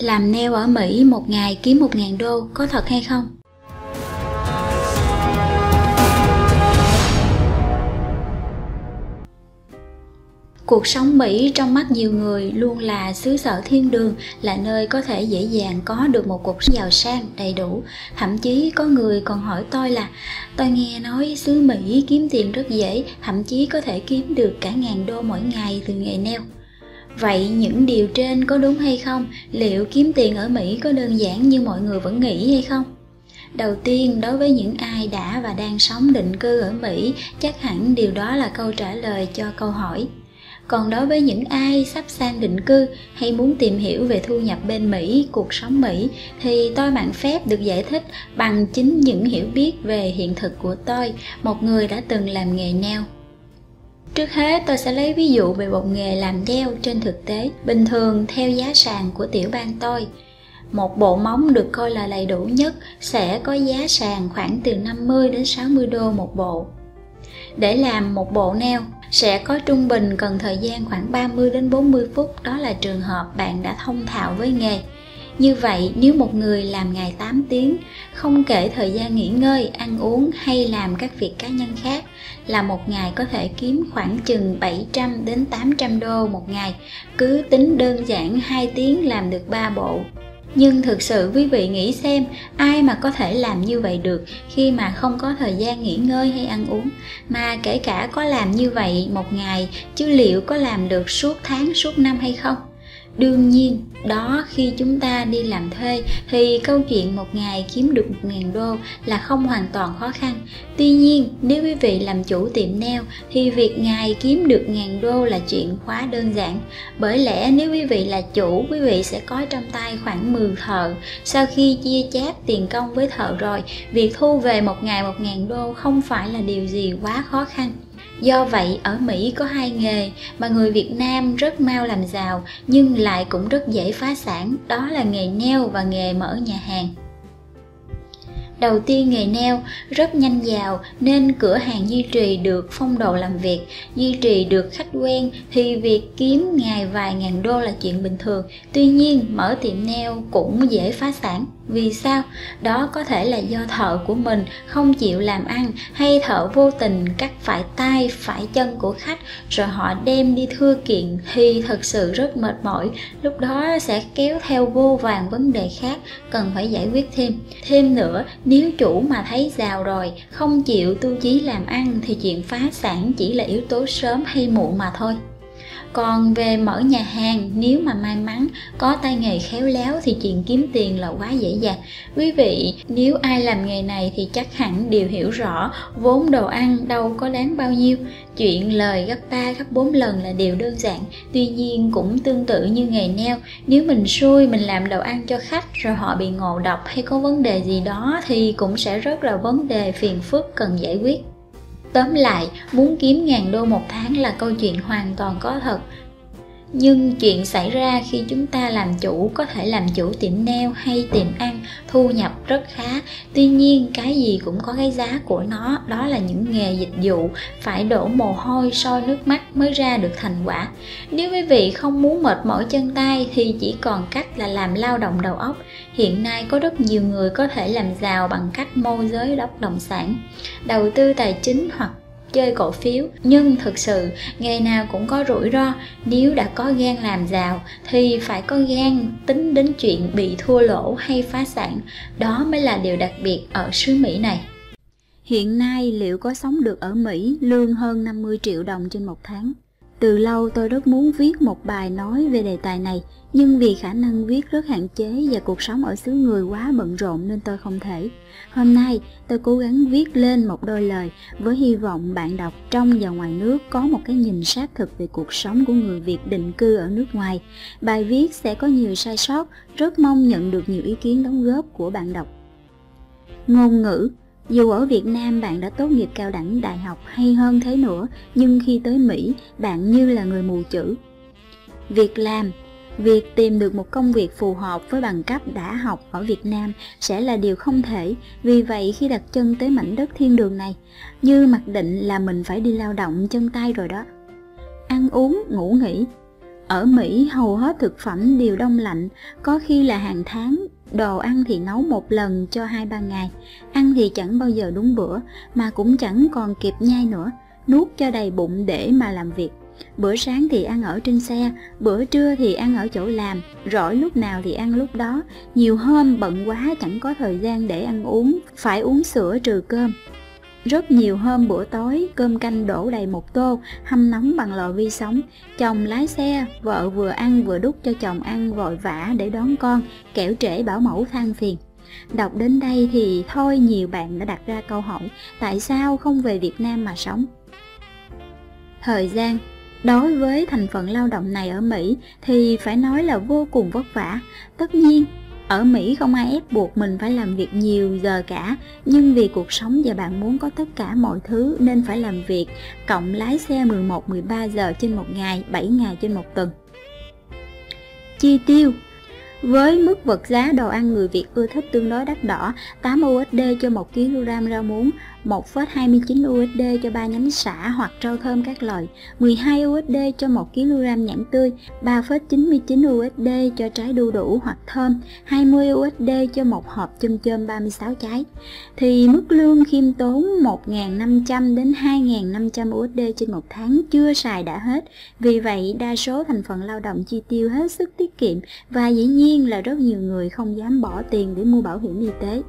Làm neo ở Mỹ một ngày kiếm một ngàn đô có thật hay không? Cuộc sống Mỹ trong mắt nhiều người luôn là xứ sở thiên đường, là nơi có thể dễ dàng có được một cuộc sống giàu sang, đầy đủ. Thậm chí có người còn hỏi tôi là tôi nghe nói xứ Mỹ kiếm tiền rất dễ, thậm chí có thể kiếm được cả ngàn đô mỗi ngày từ nghề neo. Vậy những điều trên có đúng hay không? Liệu kiếm tiền ở Mỹ có đơn giản như mọi người vẫn nghĩ hay không? Đầu tiên, đối với những ai đã và đang sống định cư ở Mỹ, chắc hẳn điều đó là câu trả lời cho câu hỏi còn đối với những ai sắp sang định cư hay muốn tìm hiểu về thu nhập bên Mỹ, cuộc sống Mỹ thì tôi mạng phép được giải thích bằng chính những hiểu biết về hiện thực của tôi, một người đã từng làm nghề neo. Trước hết tôi sẽ lấy ví dụ về một nghề làm đeo trên thực tế, bình thường theo giá sàn của tiểu bang tôi. Một bộ móng được coi là đầy đủ nhất sẽ có giá sàn khoảng từ 50 đến 60 đô một bộ. Để làm một bộ neo, sẽ có trung bình cần thời gian khoảng 30 đến 40 phút, đó là trường hợp bạn đã thông thạo với nghề. Như vậy, nếu một người làm ngày 8 tiếng, không kể thời gian nghỉ ngơi, ăn uống hay làm các việc cá nhân khác, là một ngày có thể kiếm khoảng chừng 700 đến 800 đô một ngày, cứ tính đơn giản 2 tiếng làm được 3 bộ. Nhưng thực sự quý vị nghĩ xem ai mà có thể làm như vậy được khi mà không có thời gian nghỉ ngơi hay ăn uống? Mà kể cả có làm như vậy một ngày chứ liệu có làm được suốt tháng suốt năm hay không? Đương nhiên, đó khi chúng ta đi làm thuê thì câu chuyện một ngày kiếm được 1.000 đô là không hoàn toàn khó khăn. Tuy nhiên, nếu quý vị làm chủ tiệm nail thì việc ngày kiếm được ngàn đô là chuyện quá đơn giản. Bởi lẽ nếu quý vị là chủ, quý vị sẽ có trong tay khoảng 10 thợ. Sau khi chia chác tiền công với thợ rồi, việc thu về một ngày một ngàn đô không phải là điều gì quá khó khăn. Do vậy, ở Mỹ có hai nghề mà người Việt Nam rất mau làm giàu nhưng lại cũng rất dễ phá sản, đó là nghề neo và nghề mở nhà hàng. Đầu tiên nghề neo rất nhanh giàu nên cửa hàng duy trì được phong độ làm việc, duy trì được khách quen thì việc kiếm ngày vài ngàn đô là chuyện bình thường. Tuy nhiên mở tiệm neo cũng dễ phá sản. Vì sao? Đó có thể là do thợ của mình không chịu làm ăn hay thợ vô tình cắt phải tay, phải chân của khách rồi họ đem đi thưa kiện thì thật sự rất mệt mỏi. Lúc đó sẽ kéo theo vô vàng vấn đề khác cần phải giải quyết thêm. Thêm nữa, nếu chủ mà thấy giàu rồi, không chịu tu chí làm ăn thì chuyện phá sản chỉ là yếu tố sớm hay muộn mà thôi còn về mở nhà hàng, nếu mà may mắn có tay nghề khéo léo thì chuyện kiếm tiền là quá dễ dàng. Quý vị, nếu ai làm nghề này thì chắc hẳn đều hiểu rõ vốn đồ ăn đâu có đáng bao nhiêu. Chuyện lời gấp 3 gấp 4 lần là điều đơn giản, tuy nhiên cũng tương tự như nghề neo. Nếu mình xui, mình làm đồ ăn cho khách rồi họ bị ngộ độc hay có vấn đề gì đó thì cũng sẽ rất là vấn đề phiền phức cần giải quyết. Tóm lại, muốn kiếm ngàn đô một tháng là câu chuyện hoàn toàn có thật. Nhưng chuyện xảy ra khi chúng ta làm chủ có thể làm chủ tiệm nail hay tiệm ăn thu nhập rất khá. Tuy nhiên cái gì cũng có cái giá của nó, đó là những nghề dịch vụ phải đổ mồ hôi soi nước mắt mới ra được thành quả. Nếu quý vị không muốn mệt mỏi chân tay thì chỉ còn cách là làm lao động đầu óc. Hiện nay có rất nhiều người có thể làm giàu bằng cách môi giới bất động sản, đầu tư tài chính hoặc chơi cổ phiếu. Nhưng thực sự, nghề nào cũng có rủi ro. Nếu đã có gan làm giàu, thì phải có gan tính đến chuyện bị thua lỗ hay phá sản. Đó mới là điều đặc biệt ở xứ mỹ này. Hiện nay, liệu có sống được ở Mỹ lương hơn 50 triệu đồng trên một tháng? Từ lâu tôi rất muốn viết một bài nói về đề tài này, nhưng vì khả năng viết rất hạn chế và cuộc sống ở xứ người quá bận rộn nên tôi không thể. Hôm nay, tôi cố gắng viết lên một đôi lời với hy vọng bạn đọc trong và ngoài nước có một cái nhìn xác thực về cuộc sống của người Việt định cư ở nước ngoài. Bài viết sẽ có nhiều sai sót, rất mong nhận được nhiều ý kiến đóng góp của bạn đọc. Ngôn ngữ dù ở Việt Nam bạn đã tốt nghiệp cao đẳng đại học hay hơn thế nữa, nhưng khi tới Mỹ, bạn như là người mù chữ. Việc làm Việc tìm được một công việc phù hợp với bằng cấp đã học ở Việt Nam sẽ là điều không thể, vì vậy khi đặt chân tới mảnh đất thiên đường này, như mặc định là mình phải đi lao động chân tay rồi đó. Ăn uống, ngủ nghỉ, Ở Mỹ hầu hết thực phẩm đều đông lạnh, có khi là hàng tháng, đồ ăn thì nấu một lần cho hai ba ngày, ăn thì chẳng bao giờ đúng bữa, mà cũng chẳng còn kịp nhai nữa, nuốt cho đầy bụng để mà làm việc. Bữa sáng thì ăn ở trên xe, bữa trưa thì ăn ở chỗ làm, rỗi lúc nào thì ăn lúc đó, nhiều hôm bận quá chẳng có thời gian để ăn uống, phải uống sữa trừ cơm. Rất nhiều hôm bữa tối, cơm canh đổ đầy một tô, hâm nóng bằng lò vi sóng. Chồng lái xe, vợ vừa ăn vừa đút cho chồng ăn vội vã để đón con, kẻo trễ bảo mẫu than phiền. Đọc đến đây thì thôi nhiều bạn đã đặt ra câu hỏi, tại sao không về Việt Nam mà sống? Thời gian Đối với thành phần lao động này ở Mỹ thì phải nói là vô cùng vất vả. Tất nhiên, ở Mỹ không ai ép buộc mình phải làm việc nhiều giờ cả, nhưng vì cuộc sống và bạn muốn có tất cả mọi thứ nên phải làm việc, cộng lái xe 11-13 giờ trên một ngày, 7 ngày trên một tuần. Chi tiêu với mức vật giá đồ ăn người Việt ưa thích tương đối đắt đỏ, 8 USD cho 1 kg rau muống, 1,29 USD cho 3 nhánh xả hoặc rau thơm các loại, 12 USD cho 1 kg nhãn tươi, 3,99 USD cho trái đu đủ hoặc thơm, 20 USD cho một hộp chôm chôm 36 trái. Thì mức lương khiêm tốn 1.500 đến 2.500 USD trên một tháng chưa xài đã hết. Vì vậy, đa số thành phần lao động chi tiêu hết sức tiết kiệm và dĩ nhiên là rất nhiều người không dám bỏ tiền để mua bảo hiểm y tế.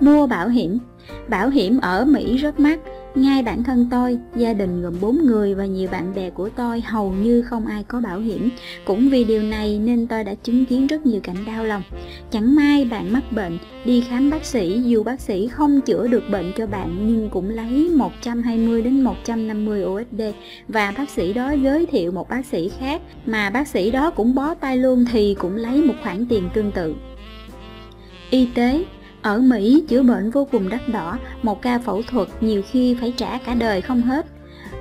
Mua bảo hiểm Bảo hiểm ở Mỹ rất mắc, ngay bản thân tôi, gia đình gồm 4 người và nhiều bạn bè của tôi hầu như không ai có bảo hiểm. Cũng vì điều này nên tôi đã chứng kiến rất nhiều cảnh đau lòng. Chẳng may bạn mắc bệnh, đi khám bác sĩ, dù bác sĩ không chữa được bệnh cho bạn nhưng cũng lấy 120 đến 150 USD và bác sĩ đó giới thiệu một bác sĩ khác mà bác sĩ đó cũng bó tay luôn thì cũng lấy một khoản tiền tương tự. Y tế ở Mỹ, chữa bệnh vô cùng đắt đỏ, một ca phẫu thuật nhiều khi phải trả cả đời không hết.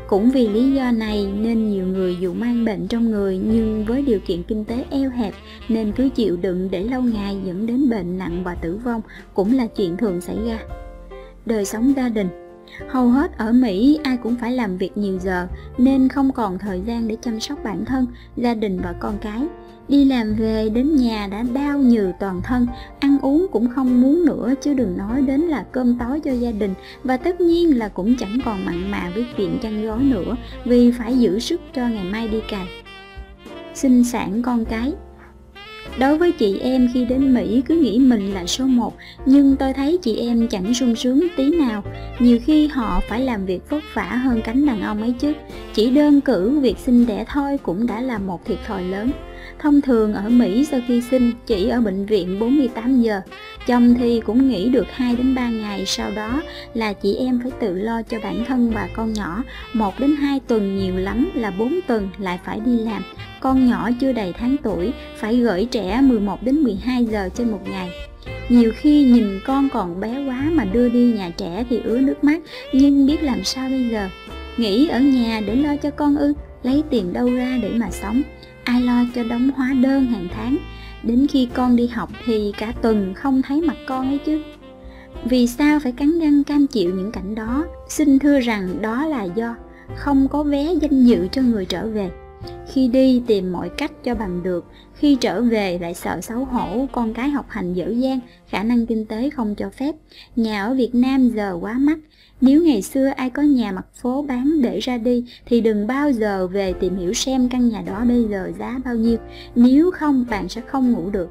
Cũng vì lý do này nên nhiều người dù mang bệnh trong người nhưng với điều kiện kinh tế eo hẹp nên cứ chịu đựng để lâu ngày dẫn đến bệnh nặng và tử vong cũng là chuyện thường xảy ra. Đời sống gia đình Hầu hết ở Mỹ ai cũng phải làm việc nhiều giờ nên không còn thời gian để chăm sóc bản thân, gia đình và con cái. Đi làm về đến nhà đã đau nhừ toàn thân, ăn uống cũng không muốn nữa chứ đừng nói đến là cơm tối cho gia đình. Và tất nhiên là cũng chẳng còn mặn mà với chuyện chăn gói nữa vì phải giữ sức cho ngày mai đi cày. Sinh sản con cái. Đối với chị em khi đến Mỹ cứ nghĩ mình là số 1 Nhưng tôi thấy chị em chẳng sung sướng tí nào. Nhiều khi họ phải làm việc vất vả hơn cánh đàn ông ấy chứ. Chỉ đơn cử việc sinh đẻ thôi cũng đã là một thiệt thòi lớn. Thông thường ở Mỹ sau khi sinh chỉ ở bệnh viện 48 giờ, chồng thì cũng nghỉ được 2 đến 3 ngày sau đó là chị em phải tự lo cho bản thân và con nhỏ, 1 đến 2 tuần nhiều lắm là 4 tuần lại phải đi làm. Con nhỏ chưa đầy tháng tuổi phải gửi trẻ 11 đến 12 giờ trên một ngày. Nhiều khi nhìn con còn bé quá mà đưa đi nhà trẻ thì ứa nước mắt, nhưng biết làm sao bây giờ? Nghỉ ở nhà để lo cho con ư, lấy tiền đâu ra để mà sống ai lo cho đóng hóa đơn hàng tháng? Đến khi con đi học thì cả tuần không thấy mặt con ấy chứ. Vì sao phải cắn răng cam chịu những cảnh đó? Xin thưa rằng đó là do không có vé danh dự cho người trở về. Khi đi tìm mọi cách cho bằng được, khi trở về lại sợ xấu hổ, con cái học hành dở dang, khả năng kinh tế không cho phép. Nhà ở việt nam giờ quá mắc nếu ngày xưa ai có nhà mặt phố bán để ra đi thì đừng bao giờ về tìm hiểu xem căn nhà đó bây giờ giá bao nhiêu. Nếu không bạn sẽ không ngủ được.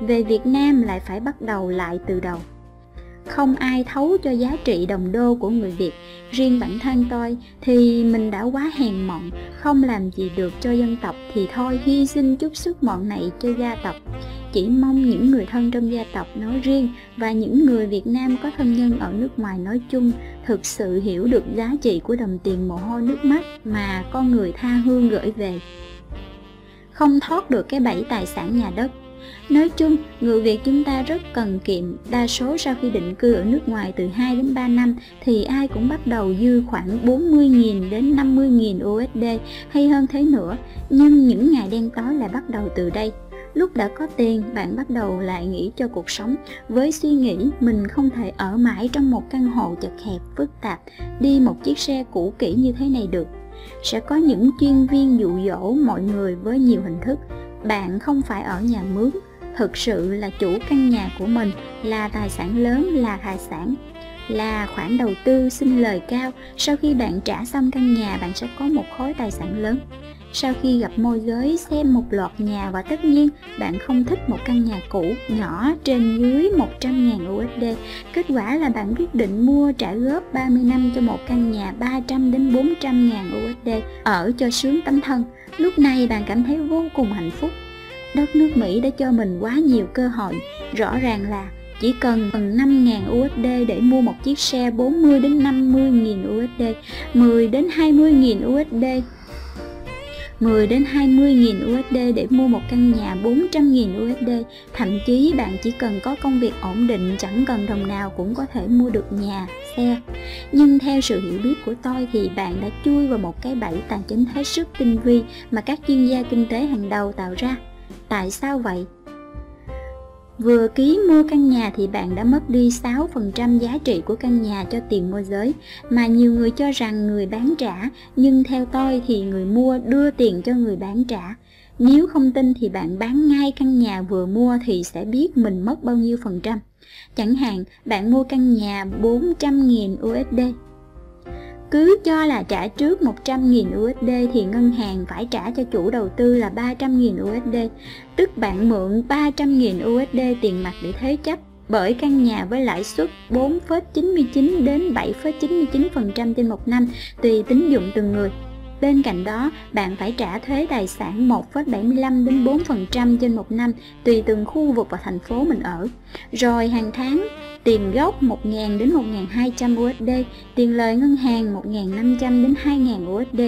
Về Việt Nam lại phải bắt đầu lại từ đầu. Không ai thấu cho giá trị đồng đô của người Việt. Riêng bản thân tôi thì mình đã quá hèn mọn, không làm gì được cho dân tộc thì thôi hy sinh chút sức mọn này cho gia tộc chỉ mong những người thân trong gia tộc nói riêng và những người Việt Nam có thân nhân ở nước ngoài nói chung thực sự hiểu được giá trị của đồng tiền mồ hôi nước mắt mà con người tha hương gửi về. Không thoát được cái bẫy tài sản nhà đất. Nói chung, người Việt chúng ta rất cần kiệm, đa số sau khi định cư ở nước ngoài từ 2 đến 3 năm thì ai cũng bắt đầu dư khoảng 40.000 đến 50.000 USD hay hơn thế nữa, nhưng những ngày đen tối lại bắt đầu từ đây. Lúc đã có tiền, bạn bắt đầu lại nghĩ cho cuộc sống. Với suy nghĩ mình không thể ở mãi trong một căn hộ chật hẹp, phức tạp, đi một chiếc xe cũ kỹ như thế này được. sẽ có những chuyên viên dụ dỗ mọi người với nhiều hình thức. Bạn không phải ở nhà mướn. Thực sự là chủ căn nhà của mình là tài sản lớn là tài sản là khoản đầu tư xin lời cao. Sau khi bạn trả xong căn nhà bạn sẽ có một khối tài sản lớn sau khi gặp môi giới xem một loạt nhà và tất nhiên bạn không thích một căn nhà cũ nhỏ trên dưới 100.000 USD. Kết quả là bạn quyết định mua trả góp 30 năm cho một căn nhà 300 đến 400.000 USD ở cho sướng tấm thân. Lúc này bạn cảm thấy vô cùng hạnh phúc. Đất nước Mỹ đã cho mình quá nhiều cơ hội. Rõ ràng là chỉ cần phần 5.000 USD để mua một chiếc xe 40 đến 50.000 USD, 10 đến 20.000 USD 10 đến 20 nghìn USD để mua một căn nhà 400 nghìn USD. Thậm chí bạn chỉ cần có công việc ổn định chẳng cần đồng nào cũng có thể mua được nhà, xe. Nhưng theo sự hiểu biết của tôi thì bạn đã chui vào một cái bẫy tài chính hết sức tinh vi mà các chuyên gia kinh tế hàng đầu tạo ra. Tại sao vậy? Vừa ký mua căn nhà thì bạn đã mất đi 6% giá trị của căn nhà cho tiền môi giới mà nhiều người cho rằng người bán trả, nhưng theo tôi thì người mua đưa tiền cho người bán trả. Nếu không tin thì bạn bán ngay căn nhà vừa mua thì sẽ biết mình mất bao nhiêu phần trăm. Chẳng hạn, bạn mua căn nhà 400.000 USD cứ cho là trả trước 100.000 USD thì ngân hàng phải trả cho chủ đầu tư là 300.000 USD, tức bạn mượn 300.000 USD tiền mặt để thế chấp bởi căn nhà với lãi suất 4,99 đến 7,99% trên một năm tùy tín dụng từng người. Bên cạnh đó, bạn phải trả thuế tài sản 1,75 đến 4% trên một năm tùy từng khu vực và thành phố mình ở. Rồi hàng tháng, tiền gốc 1.000 đến 1.200 USD, tiền lời ngân hàng 1.500 đến 2.000 USD,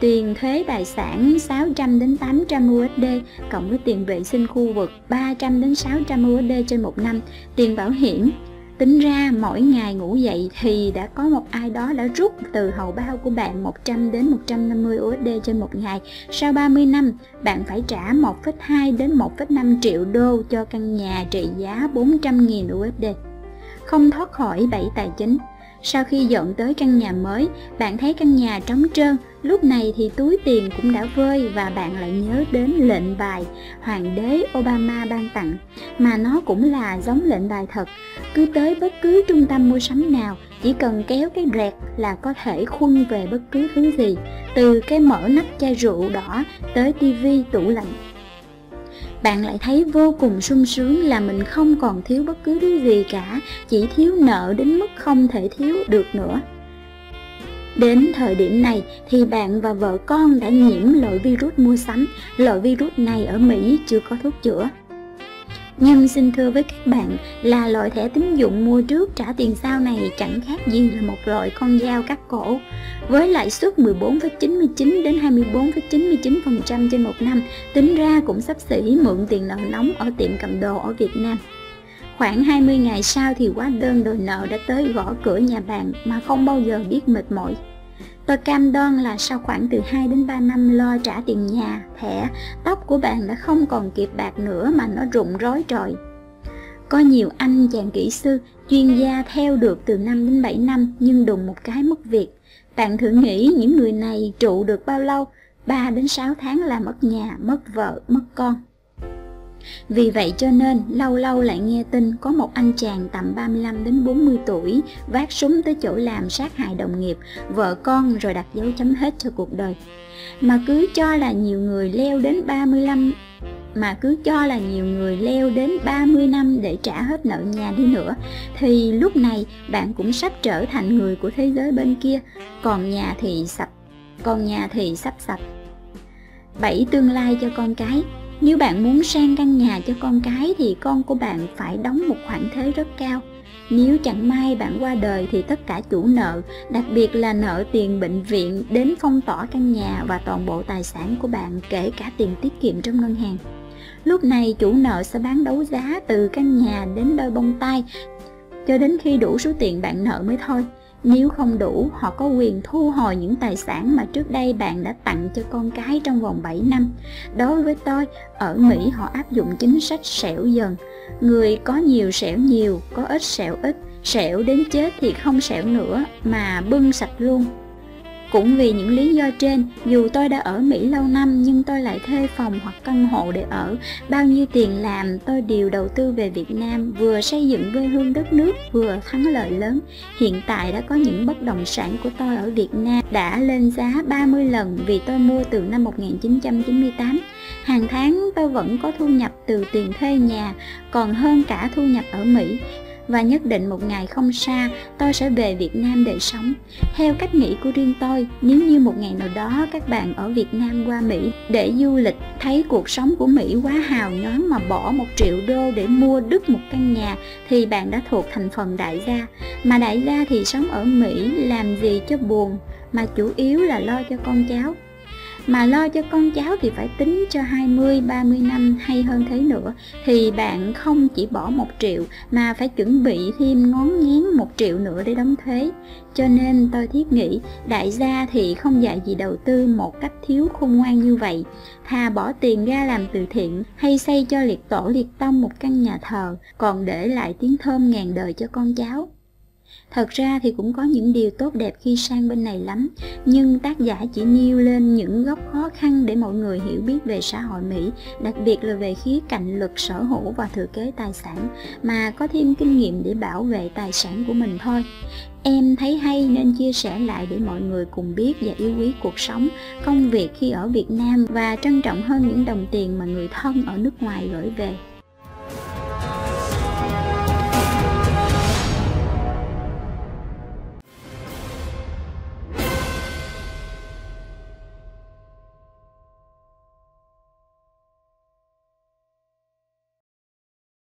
tiền thuế tài sản 600 đến 800 USD, cộng với tiền vệ sinh khu vực 300 đến 600 USD trên một năm, tiền bảo hiểm Tính ra mỗi ngày ngủ dậy thì đã có một ai đó đã rút từ hậu bao của bạn 100 đến 150 USD trên một ngày. Sau 30 năm, bạn phải trả 1,2 đến 1,5 triệu đô cho căn nhà trị giá 400.000 USD. Không thoát khỏi bẫy tài chính, sau khi dọn tới căn nhà mới, bạn thấy căn nhà trống trơn, lúc này thì túi tiền cũng đã vơi và bạn lại nhớ đến lệnh bài Hoàng đế Obama ban tặng, mà nó cũng là giống lệnh bài thật. Cứ tới bất cứ trung tâm mua sắm nào, chỉ cần kéo cái rẹt là có thể khuân về bất cứ thứ gì, từ cái mở nắp chai rượu đỏ tới tivi, tủ lạnh bạn lại thấy vô cùng sung sướng là mình không còn thiếu bất cứ thứ gì cả, chỉ thiếu nợ đến mức không thể thiếu được nữa Đến thời điểm này thì bạn và vợ con đã nhiễm loại virus mua sắm. Loại virus này ở Mỹ chưa có thuốc chữa. Nhưng xin thưa với các bạn là loại thẻ tín dụng mua trước trả tiền sau này chẳng khác gì là một loại con dao cắt cổ. Với lãi suất 14,99 đến 24,99% trên một năm, tính ra cũng sắp xỉ mượn tiền nợ nóng ở tiệm cầm đồ ở Việt Nam. Khoảng 20 ngày sau thì quá đơn đòi nợ đã tới gõ cửa nhà bạn mà không bao giờ biết mệt mỏi. Tôi cam đoan là sau khoảng từ 2 đến 3 năm lo trả tiền nhà, thẻ, tóc của bạn đã không còn kịp bạc nữa mà nó rụng rối trọi. Có nhiều anh chàng kỹ sư, chuyên gia theo được từ 5 đến 7 năm nhưng đùng một cái mất việc. Bạn thử nghĩ những người này trụ được bao lâu? 3 đến 6 tháng là mất nhà, mất vợ, mất con. Vì vậy cho nên lâu lâu lại nghe tin có một anh chàng tầm 35 đến 40 tuổi vác súng tới chỗ làm sát hại đồng nghiệp, vợ con rồi đặt dấu chấm hết cho cuộc đời. Mà cứ cho là nhiều người leo đến 35 mà cứ cho là nhiều người leo đến 30 năm để trả hết nợ nhà đi nữa thì lúc này bạn cũng sắp trở thành người của thế giới bên kia, còn nhà thì sập, còn nhà thì sắp sập. Bảy tương lai cho con cái nếu bạn muốn sang căn nhà cho con cái thì con của bạn phải đóng một khoản thuế rất cao. Nếu chẳng may bạn qua đời thì tất cả chủ nợ, đặc biệt là nợ tiền bệnh viện đến phong tỏa căn nhà và toàn bộ tài sản của bạn kể cả tiền tiết kiệm trong ngân hàng. Lúc này chủ nợ sẽ bán đấu giá từ căn nhà đến đôi bông tai cho đến khi đủ số tiền bạn nợ mới thôi. Nếu không đủ, họ có quyền thu hồi những tài sản mà trước đây bạn đã tặng cho con cái trong vòng 7 năm. Đối với tôi, ở Mỹ họ áp dụng chính sách sẹo dần. Người có nhiều sẹo nhiều, có ít sẹo ít, sẹo đến chết thì không sẹo nữa mà bưng sạch luôn. Cũng vì những lý do trên, dù tôi đã ở Mỹ lâu năm nhưng tôi lại thuê phòng hoặc căn hộ để ở. Bao nhiêu tiền làm tôi đều đầu tư về Việt Nam, vừa xây dựng quê hương đất nước, vừa thắng lợi lớn. Hiện tại đã có những bất động sản của tôi ở Việt Nam đã lên giá 30 lần vì tôi mua từ năm 1998. Hàng tháng tôi vẫn có thu nhập từ tiền thuê nhà, còn hơn cả thu nhập ở Mỹ và nhất định một ngày không xa tôi sẽ về Việt Nam để sống. Theo cách nghĩ của riêng tôi, nếu như một ngày nào đó các bạn ở Việt Nam qua Mỹ để du lịch thấy cuộc sống của Mỹ quá hào nhoáng mà bỏ một triệu đô để mua đứt một căn nhà thì bạn đã thuộc thành phần đại gia. Mà đại gia thì sống ở Mỹ làm gì cho buồn mà chủ yếu là lo cho con cháu mà lo cho con cháu thì phải tính cho 20, 30 năm hay hơn thế nữa thì bạn không chỉ bỏ một triệu mà phải chuẩn bị thêm ngón nghén một triệu nữa để đóng thuế. Cho nên tôi thiết nghĩ đại gia thì không dạy gì đầu tư một cách thiếu khôn ngoan như vậy. Thà bỏ tiền ra làm từ thiện hay xây cho liệt tổ liệt tông một căn nhà thờ còn để lại tiếng thơm ngàn đời cho con cháu. Thật ra thì cũng có những điều tốt đẹp khi sang bên này lắm, nhưng tác giả chỉ nêu lên những góc khó khăn để mọi người hiểu biết về xã hội Mỹ, đặc biệt là về khía cạnh luật sở hữu và thừa kế tài sản, mà có thêm kinh nghiệm để bảo vệ tài sản của mình thôi. Em thấy hay nên chia sẻ lại để mọi người cùng biết và yêu quý cuộc sống, công việc khi ở Việt Nam và trân trọng hơn những đồng tiền mà người thân ở nước ngoài gửi về.